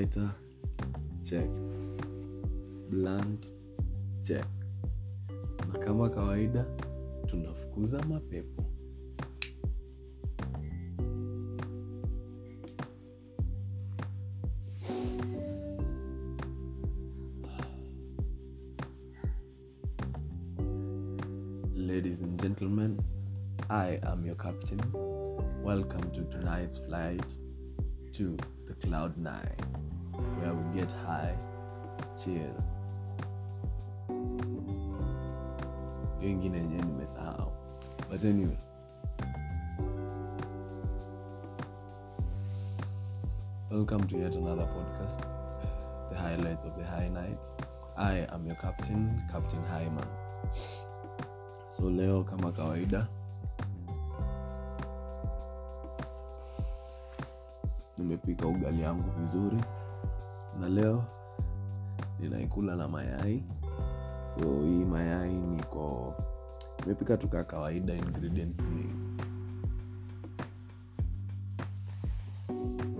lighter check. Blunt. Check. Na kama kawaida tunafukuza mapepo. Ladies and gentlemen i am your captain. Welcome to tonight's flight to the cloud nine where we get high chill. Hiyo ingine nimesahau. But anyway. Welcome to yet another podcast. The highlights of the high nights. I am your captain captain highman so leo kama kawaida nimepika ugali yangu vizuri. Na leo ninaikula na mayai. So hii mayai niko nimepika tuka kawaida ingredients ni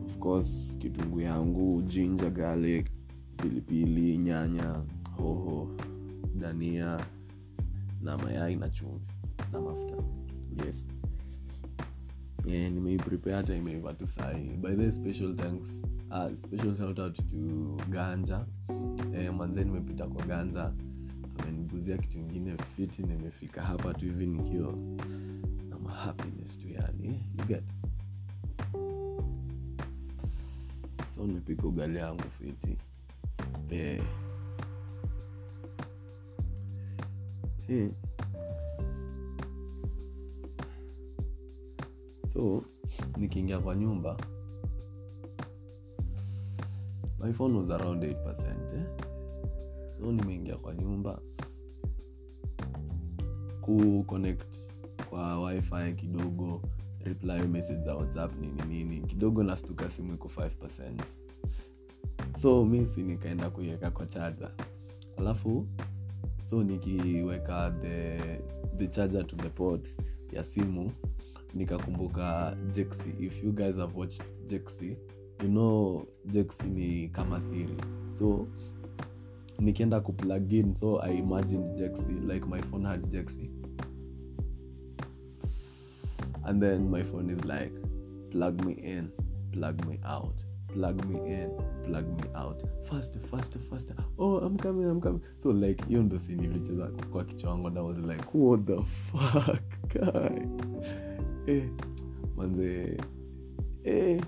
of course kitunguu yangu jinja garlic pilipili nyanya hoho dania na mayai na chumvi na mafuta. Yes yeah, nimeiprepare imeiva tu sahii by the special thanks uh, special shout out to ganja. Eh, manze nimepita kwa ganja. Ameniguzia kitu ingine fiti nimefika hapa tu hivi nikiwa na mahappiness tu yani. You get? So nimepika ugali yangu fiti eh. Eh. So nikiingia kwa nyumba my phone was around 8 eh? so nimeingia kwa nyumba kuconnect kwa wifi kidogo reply message za whatsapp nini nini kidogo nastuka simu iko 5 so misi nikaenda kuiweka kwa chaja alafu so nikiweka the, the charger to the port ya simu nikakumbuka jexi if you guys have watched jexi you know jexi ni kama siri. So nikienda kuplugin so i imagined jexi like my phone had jexi and then my phone is like plug me in plug me out plug me in plug me out. Faster faster faster oh i'm coming i'm coming. So like hiyo ndo si nilicheza kwa kichwa wangu and i was like what the fuck guy eh, manze eh.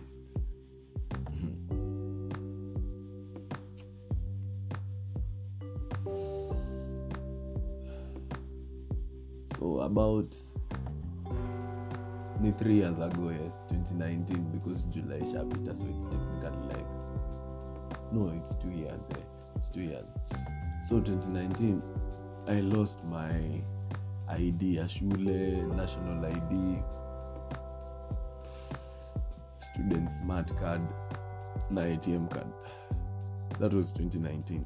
so about ni three years ago yes 2019 because july ishapita so it's technically like no it's two years eh. it's two years so 2019 i lost my id ya shule national id student smart card na atm card. That was 2019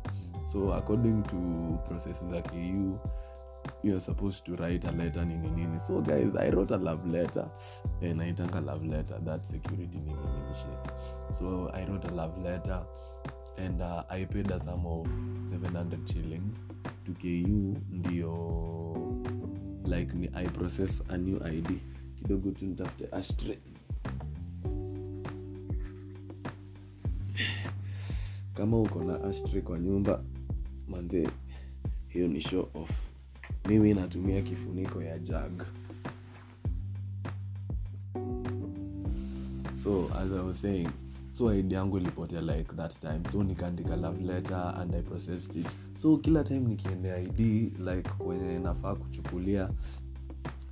so according to process za ku you're supposed to write a letter nini nini. So guys i wrote a love letter and naitanga love letter that security nini so i wrote a love letter and uh, i paid a sum of 700 shillings to ku ndio like i process a new id kidogo tu nitafute ashtray kama uko na ashtri kwa nyumba manze hiyo ni show off. Mimi natumia kifuniko ya jag so as i was saying so id yangu ilipotea like that time. So nikaandika love letter and i processed it. So kila time nikiendea id like kwenye nafaa kuchukulia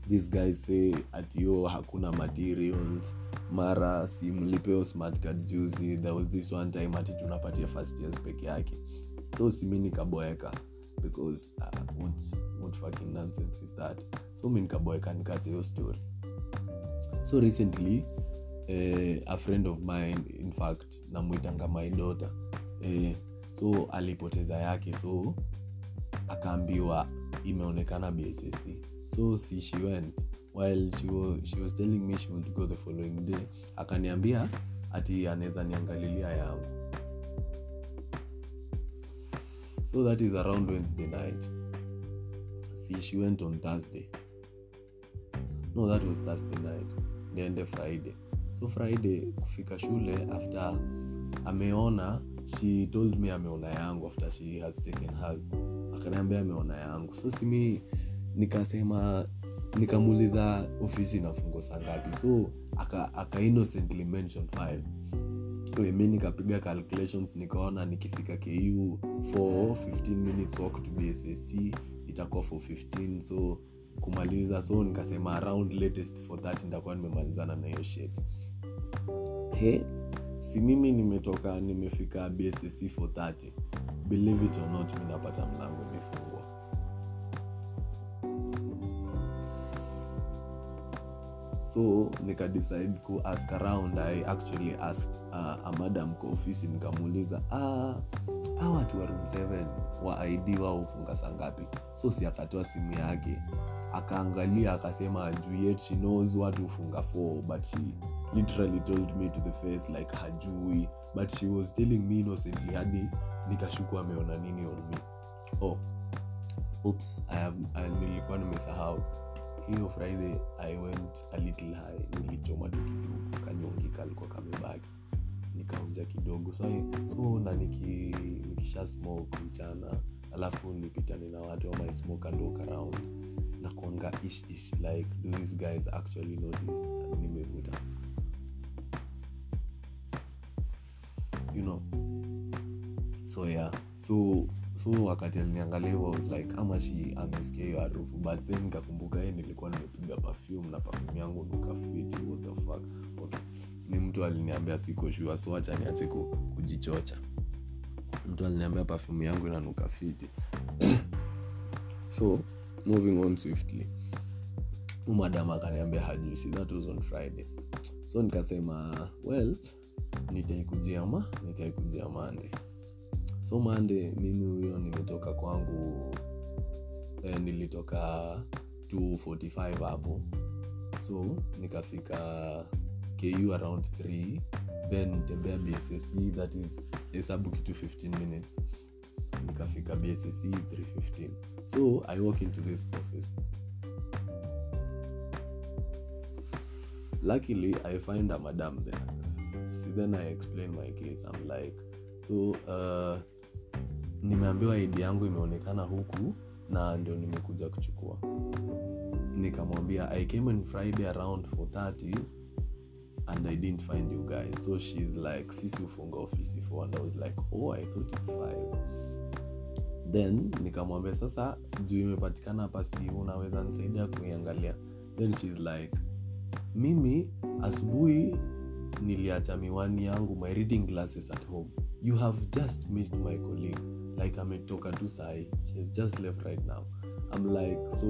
this guys say atio hakuna materials mara si mlipeo smart card juzi there was this one time ati tunapatia first years peke yake. So simi nikaboeka because uh, what, what fucking nonsense is that? So mi nikaboeka nikacha hiyo story. So recently eh, a friend of mine in fact namwitanga my daughter eh, so alipoteza yake so akaambiwa imeonekana bssc so si she went while she was, she was telling me she would go the following day. Akaniambia ati anaweza niangalilia yangu. So that is around wednesday night. See she went on thursday. No that was thursday night. Niende friday. So friday kufika shule after ameona she told me ameona yangu after she has taken hers. Akaniambia ameona yangu. So simi nikasema nikamuuliza ofisi inafungwa saa ngapi? So aka, aka innocently mention five. Mi nikapiga calculations nikaona nikifika ku for 15 minutes walk to bssc itakuwa for 15 so kumaliza so nikasema around latest for 30 nitakuwa nimemalizana na hiyo shet he si mimi nimetoka nimefika bssc for 30 believe it or not mi mlango so nikadecide ku ask around i actually asked uh, a madam kwa ofisi nikamuuliza ah, watu wa room 7 wa wao hufunga saa ngapi? So si akatoa simu yake. Akaangalia akasema juu yet she knows watu hufunga 4 but she literally told me to the face like hajui. But she was telling me innocently hadi nikashuku ameona nini on me. Oh oops I have, nilikuwa nimesahau. Hiyo friday i went a nilichoma tu kidogo kanyongi kalikuwa kamebaki. Nikaonja kidogo. So, so na niki, nikisha smoke mchana alafu nipitane na watu ama smoke and walk around. Na kuanga ish ish like do these guys actually notice nimevuta. You know? So yeah. So so wakati aliniangalia hivyo, I was like ama shi amesikia hiyo harufu. But then nikakumbuka ye nilikuwa nimepiga perfume na perfume yangu nukafiti what the fuck? Okay. ni mtu aliniambia siko shua so wacha niache kujichocha. Mtu aliniambia perfume yangu inanuka fiti so moving on swiftly. Umadam akaniambia hajui that was on friday. So nikasema well nitaikujia ma nitaikujia mande so mande mimi huyo nimetoka kwangu eh, nilitoka 245 hapo. So nikafika ku around 3 then tembea bsse that is hesabu kitu 15 minutes. Nikafika bsse 315 so i walk into this office. Luckily i find a madam there. See then i explain my case. I'm like so uh, nimeambiwa id yangu imeonekana huku na ndio nimekuja kuchukua. Nikamwambia i came on friday around 430 and i didn't find you guys. So shes like sisi ufunga ofisi 4 and i was like oh i thought it's 5 then nikamwambia sasa juu imepatikana hapa si unaweza nisaidia kuiangalia then shes like mimi asubuhi niliacha miwani yangu my reading glasses at home. You have just missed my colleague like ametoka tu sahi shes just left right now. I'm like so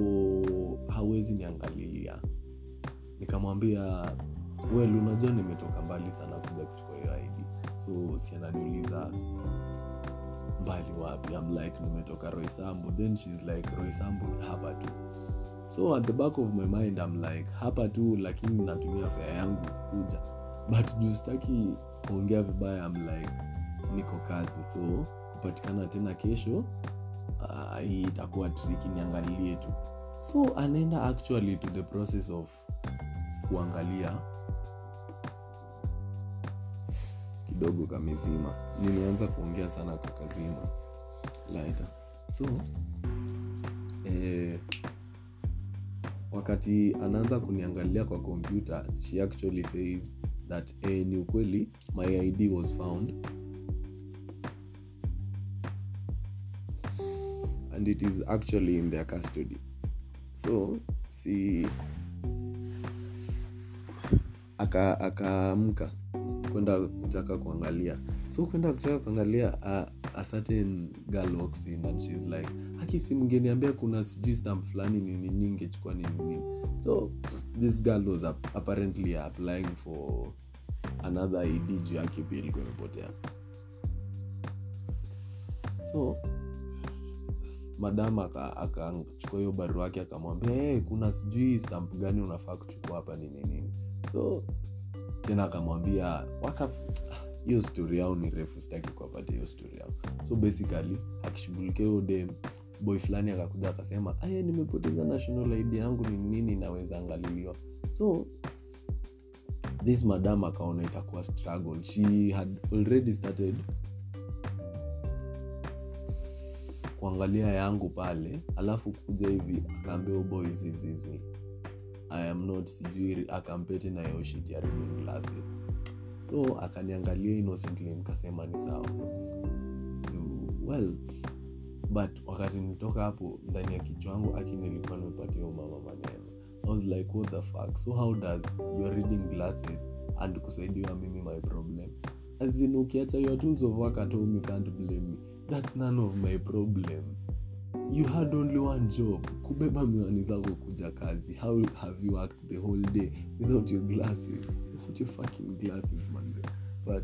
hawezi niangalilia. Nikamwambia well unajua nimetoka mbali sana kuja kuchukua hiyo id so siananiuliza mbali wapi? I'm like nimetoka roisambu then shes like roisambu hapa tu. So at the back of my mind I'm like hapa tu lakini natumia fea yangu kuja. But juu sitaki kuongea vibaya I'm like niko kazi. So kupatikana tena kesho uh, hii itakuwa triki niangalie tu. So anaenda actually to the process of kuangalia. Kidogo kamezima. Nimeanza kuongea sana kakazima laita so eh, wakati anaanza kuniangalia kwa kompyuta she actually says that eh, ni ukweli my id was found and it is actually in their custody. So si aka akaamka kwenda kutaka kuangalia. So kwenda kutaka kuangalia a, a certain girl walks in and she's like haki si mngeniambia kuna sijui stamp fulani nini ningechukua nini nini so this girl was up, apparently applying for another id juu yake pia ilikuwa imepotea. So madam akachukua hiyo barua yake akamwambia hey, kuna sijui stamp gani unafaa kuchukua hapa nini nini. So tena akamwambia waka hiyo stori yao ni refu sitaki kuwapatia hiyo stori yao. So basically akishughulikia hiyo dem boy fulani akakuja akasema aya nimepoteza national id yangu ni nini naweza angaliliwa. So this madam akaona itakuwa struggle. She had already started kuangalia yangu pale alafu kuja hivi akaambia boys hizizi i am not sijui akampeti na so akaniangalia innocently nikasema ni sawa. Well but wakati nitoka hapo ndani ya kichwa wangu aki nilikuwa nimepatia umama maneno. I was like what the fuck? So how does your reading glasses and kusaidiwa mimi my problem? Azin ukiacha your tools of work at home you can't blame me that's none of my problem. You had only one job kubeba miwani zako kuja kazi. How have you worked the whole day without your glasses? Without your fucking glasses manze but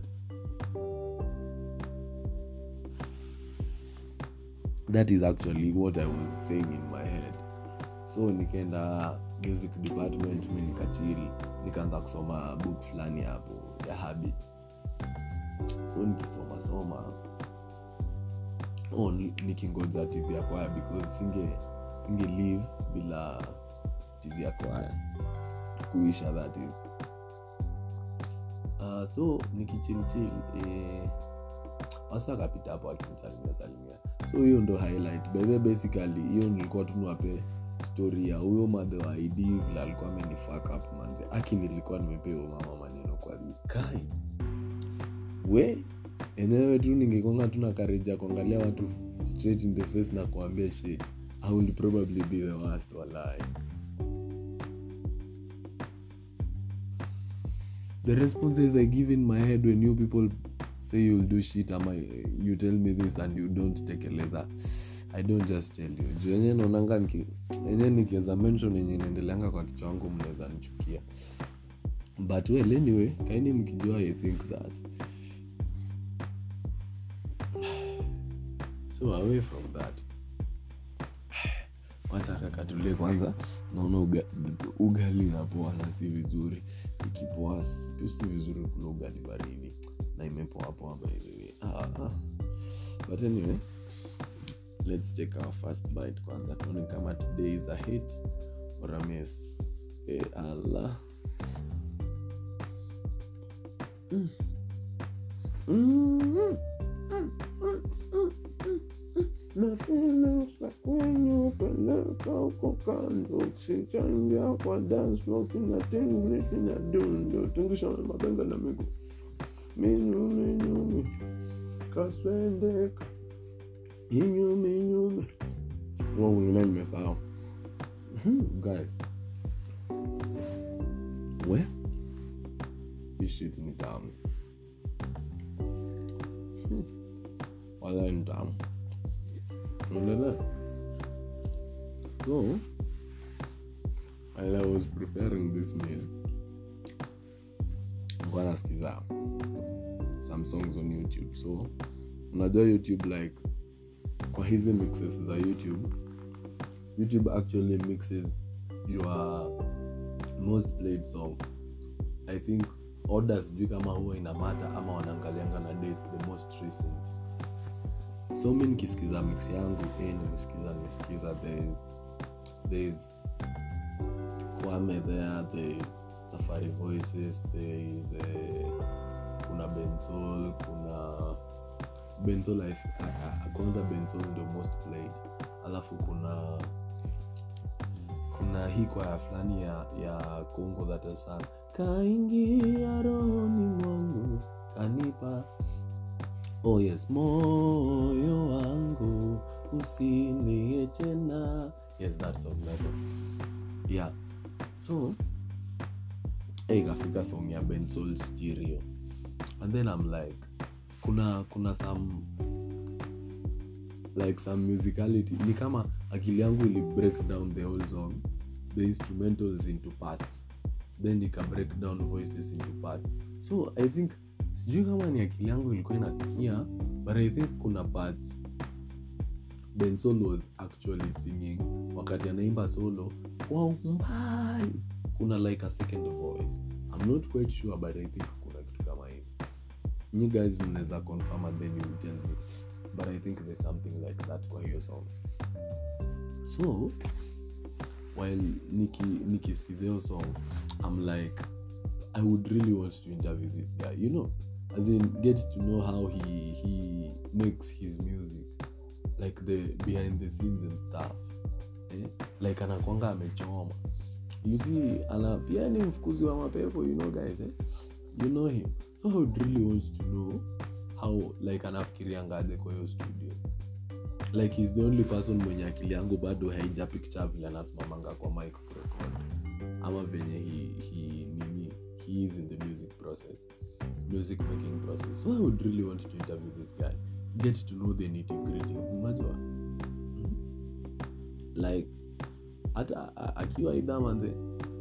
that is actually what i was saying in my head. So nikaenda music department mi nikachili nikaanza kusoma book fulani hapo ya habits. So nikisoma soma oh, nikingoja tizi ya kwaya because singe singe live bila tizi ya kwaya kuisha that is. Uh, so nikichilchil eh, wasi akapita hapo akinisalimia salimia. So hiyo ndo highlight. Bethe basically hiyo nilikuwa tunwape story ya huyo madhe wa id vile alikuwa amenifak up manze. Aki nilikuwa nimepea mama maneno kwa kai. We enyewe tu ningekonga tuna kareja kuangalia watu straight in the face na kuambia shit. I will probably be the worst walai the responses i give in my head when you people say you'll do shit ama you tell me this and you don't tekeleza i don't just tell you. Juu enyewe naonanga enyewe nikiweza mention enye naendeleanga kwa kichwa wangu mnaweza nichukia. But well anyway kaini mkijua i think that so away from that. Wacha kakatulie kwanza. Naona uga, ugali napoa na si vizuri. Ikipoa si vizuri kula ugali baridi. Na imepoapoa bahivi ah, ah. but anyway let's take our first bite kwanza. Tuone kama today is a hit or a miss. E allah. Mm. Mm-hmm. Na feelings like when you can look out for candles Sitting there for dance, walking a thing, looking a dundo Tungisha mapenzi na miguu Minu, minu, minu Kaswendeka Inyu, minu, minu Wao wengine nimesahau Guys. We Hii shit ni tamu Wala ni tamu endelea so while i was preparing this meal nikuwa nasikiza some songs on youtube. So unajua youtube like kwa hizi mixes za youtube youtube actually mixes your most played song i think order sijui kama huwa inamata ama wanaangalianga na dates the most recent so mi nikisikiza mix yangu eh, nimesikiza nimesikiza there's kwame there there's safari voices there's uh, kuna benzol kuna benzol life kwanza benzol ndio most played. Alafu kuna kuna hii kwaya fulani ya ya congo that sang kaingia rohoni mwangu kanipa oh yes moyo wangu usilie tena. Yes that song that yeah. So ikafika song ya bensol stereo. And then i'm like kuna kuna some like some musicality. Ni kama akili yangu ili break down the whole song the instrumentals into parts. Then ika break down voices into parts. So i think sijui kama ni akili yangu ilikuwa inasikia but i think kuna parts. Ben solo was actually singing. Wakati anaimba solo kwa umbali kuna like a second voice. I'm not quite sure but i think kuna kitu kama hivi. You guys mnaweza confirm and then you tell me. But i think there's something like that kwa hiyo song. So while niki nikisikiza song i'm like i would really want to interview this guy you know as in get to know how he he makes his music like the behind the scenes and stuff eh? like anakwanga amechoma. You see ana ni mfukuzi wa mapepo you know guys eh? you know him. So i really want to know how like anafikiriangaje kwa hiyo studio. Like he's the only person mwenye akili yangu bado haija picture vile anasimamanga kwa mic kurecord ama venye he, he, nini he is in the music process music making process. I would really want to interview this guy? Get to know the nitty-gritties unajua? Mhm. like hata a- idha idhamanze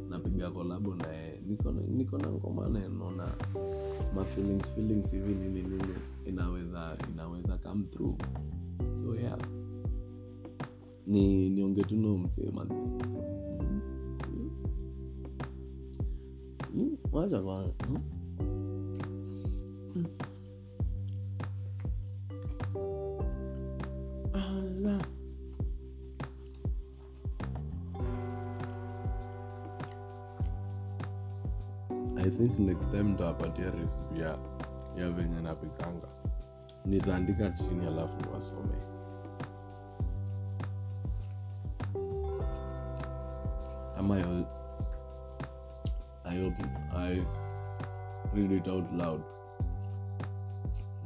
napiga kolabo naye. Niko na- ngoma naenona ma feelings hivi nini nini inaweza inaweza come through. So yeah. Ni niongee tu no msema wacha kwanza think next time ntawapatia recipe ya, ya venye napikanga nitaandika chini alafu niwasome ama I, I hope I read it out loud.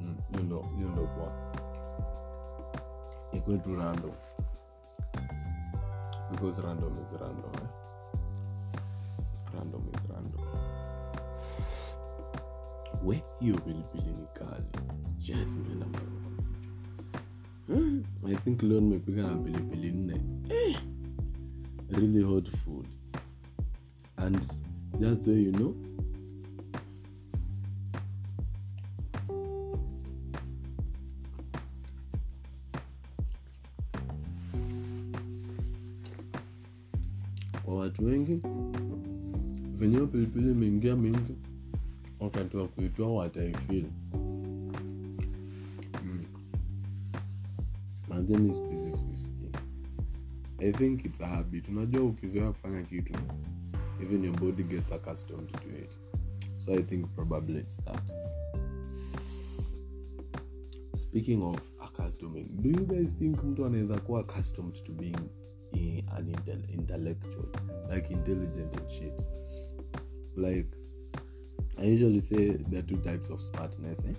Mm, hiyo ndo kwa ndo poa. Ikwetu random. Because random is random eh? random is random we hiyo pilipili ni kali Shit, nimeenda mbali. Kwa kichwa. Mm, i think leo nimepika na pilipili nne. Eh, really hot food. And just so you know kwa watu wengi venye hiyo pilipili imeingia mingi wakati wa kuitoa wataifil manzeni spisisiski i think its a habit. Unajua ukizoea kufanya kitu even your body gets accustomed to it. So i think probably it's that. Speaking of accustoming do you guys think mtu anaweza kuwa accustomed to being an intel- intellectual? Like intelligent and shit. Like i usually say there are two types of smartness eh?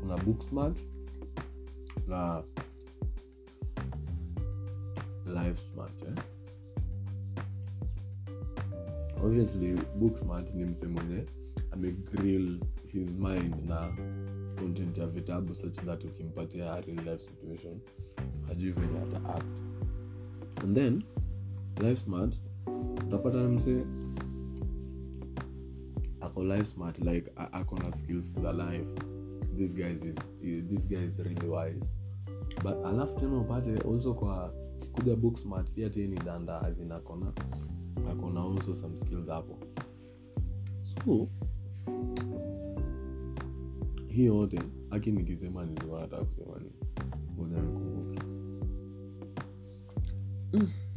kuna book smart na life smart eh? obviously book smart ni mse mwenye amegrill his mind na content ya vitabu such that ukimpatia real life situation hajui venye ata act and then life smart utapata ako life smart like ako na skills za life. This guy is this guy is really wise. But alafu tena upate also kwa kuja book smart si ati ni danda azin akona akona also some skills hapo. So hii yote aki nikisema nilikuwa nataka kusema ni ngoja nikumbuke oh,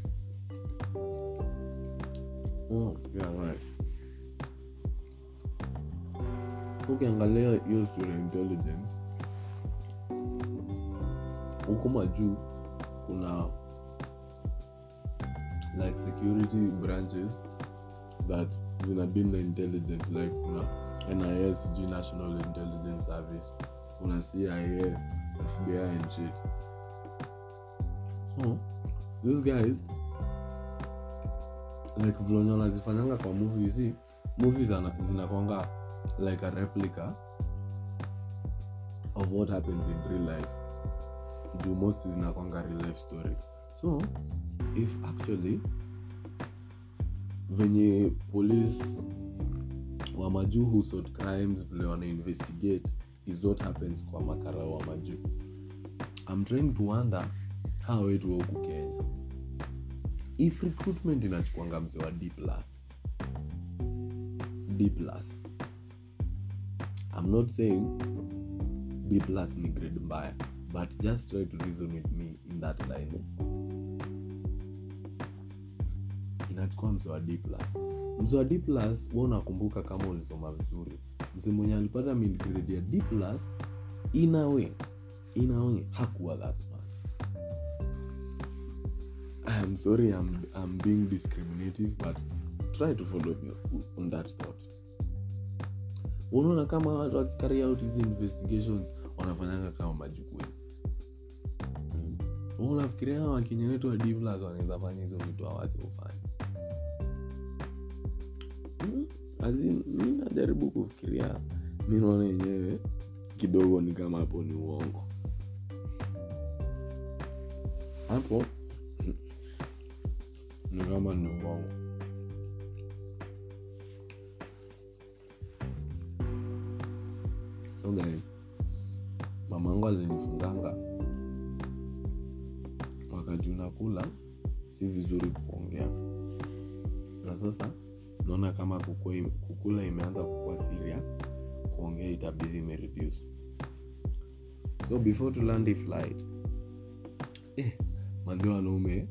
ukiangalia hiyo story intelligence. Huko majuu kuna like security branches that zina na intelligence like kuna nis sijui national intelligence service kuna cia fbi and shit. So these guys like vilonye wanazifanyanga kwa movies hii movies zina- zinakwanga like a replica of what happens in real life. Juu most zinakwanga real life stories. So if actually venye police wa majuu who sort crimes vile wana investigate is what happens kwa makara wa majuu i'm trying to wonder how it wa huku kenya. If recruitment inachukwanga mse wa d plus d plus i'm not saying b plus ni grade mbaya but just try to reason with me in that line. Eh? inachukua mse wa d plus. Mse wa d plus wa unakumbuka kama ulisoma vizuri. Mse mwenye alipata mid grade ya d plus inawe inawe hakuwa that smart. I'm sorry I'm, i'm being discriminative but try to follow me on that thought unaona kama watu wakicarry out hizi investigations wanafanyanga kama majukui mm. unafikiria wakenya wetu wa wanaweza fanya hizo vitu awazi ufanya mm. Mi najaribu kufikiria mi naona yenyewe kidogo ni kama hapo ni uongo hapo mm, ni kama ni uongo so guys mamangu alinifunzanga. Wakati unakula si vizuri kuongea. Na sasa naona kama kukua, kukula imeanza kukua serious kuongea itabidi imereduce so before to land flight eh, manzi wanaume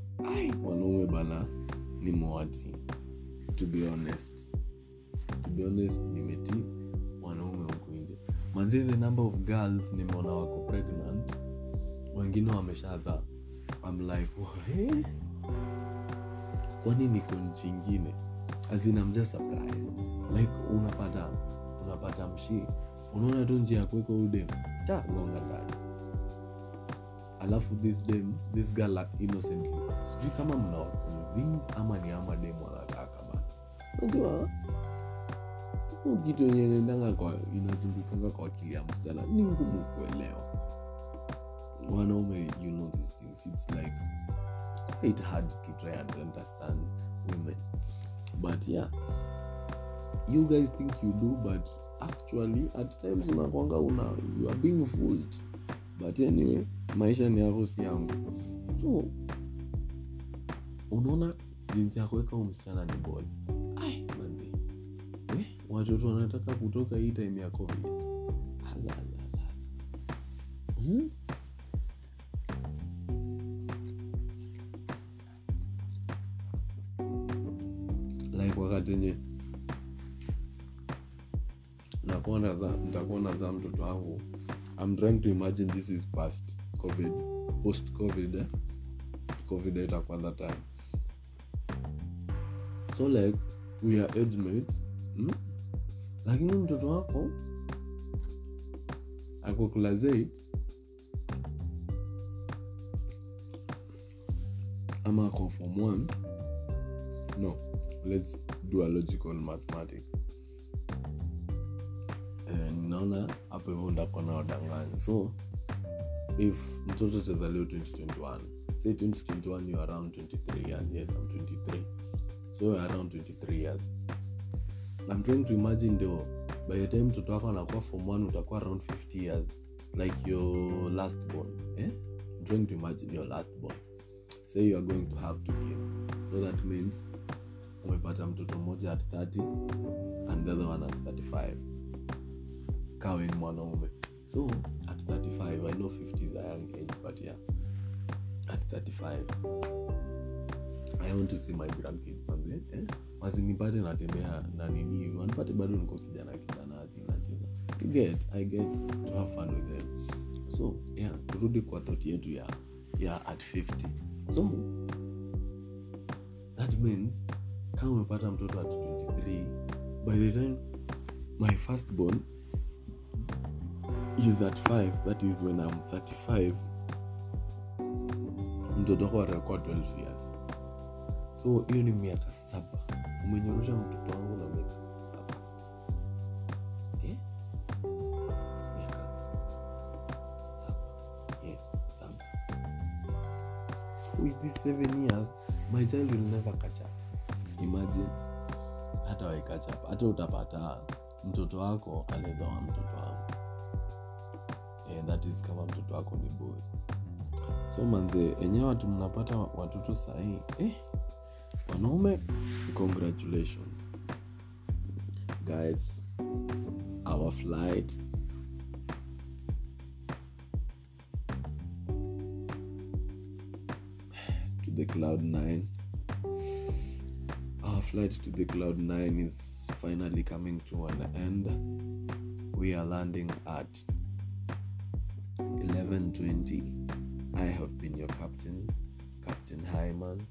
wanaume bana ni moati. To be honest to be honest nimeti wanaume huku nje manzi the number of girls nimeona wako pregnant. Wengine wameshadha amlike "What? kwani niko nchi ingine azinamja surprised. Like unapata unapata mshi. Unaona tu njia ya kuweka udem ta gonga ndani alafu this dem this girl like innocently. Sijui kama mna ama ni ama dem wanataka bana unajua huu kitu yenye inazungukanga kwa akili ya msichana ni ngumu kuelewa. Wanaume you know these things it's like quite hard to try and understand women. But yeah you guys think you do but actually at times unakwanga una you are being fooled. But anyway maisha ni yako si yangu. So unaona jinsi ya kuweka msichana ni eh, watoto wanataka kutoka hii time ya covid ala, ala, ala. Hmm? like wakati nakuwa nitakuwa mtoto wangu i'm trying to imagine this is past covid post covid eh? covid itakuwa that time so like we are age mates hmm? Lakini mtoto wako ako class 8 ama ako form 1 no let's do a logical mathematic naona ninaona hapo hivyo ndako na so if mtoto atazaliwa 2021 say 2021 you around 23 years. Yes i'm 23 so around 23 years i'm trying to imagine though by the time mtoto wako anakuwa form one utakuwa around 50 years like your last born eh? I'm trying to imagine your last born say you are going to have two kids so that means umepata mtoto mmoja at 30 and the other one at 35 kawe mwanaume so at 35 i know 50 is a young age but yeah at 35 i want to see my grandkids eh? Wasinipate natembea na nini hivi. Wanipate bado niko kijana kijanazi nacheza. Get i get to have fun with them. So yeah turudi kwa thought yetu ya ya at 50 so that means kama umepata mtoto at 23 by the time my first born is at 5 that is when i'm 35 mtoto wako atakuwa 12 years. So hiyo ni miaka saba umenyorosha mtoto wangu na miaka saba. Eh? miaka saba. Yes saba. So with these seven years my child will never catch up. Imagine. Hata wai up. Hata utapata mtoto wako anaezawa mtoto wangu. Eh, that is kama mtoto wako ni boy. So manze enyewe watu mnapata watoto sahii eh, wanaume congratulations. Guys our flight to the cloud nine. Our flight to the cloud nine is finally coming to an end. We are landing at 11:20 i have been your captain captain hyman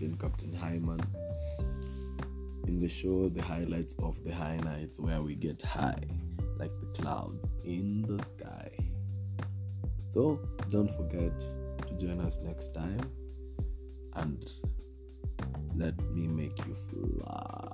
captain, Captain Hyman. In the show, the highlights of the high nights where we get high, like the clouds in the sky. So, don't forget to join us next time and let me make you fly.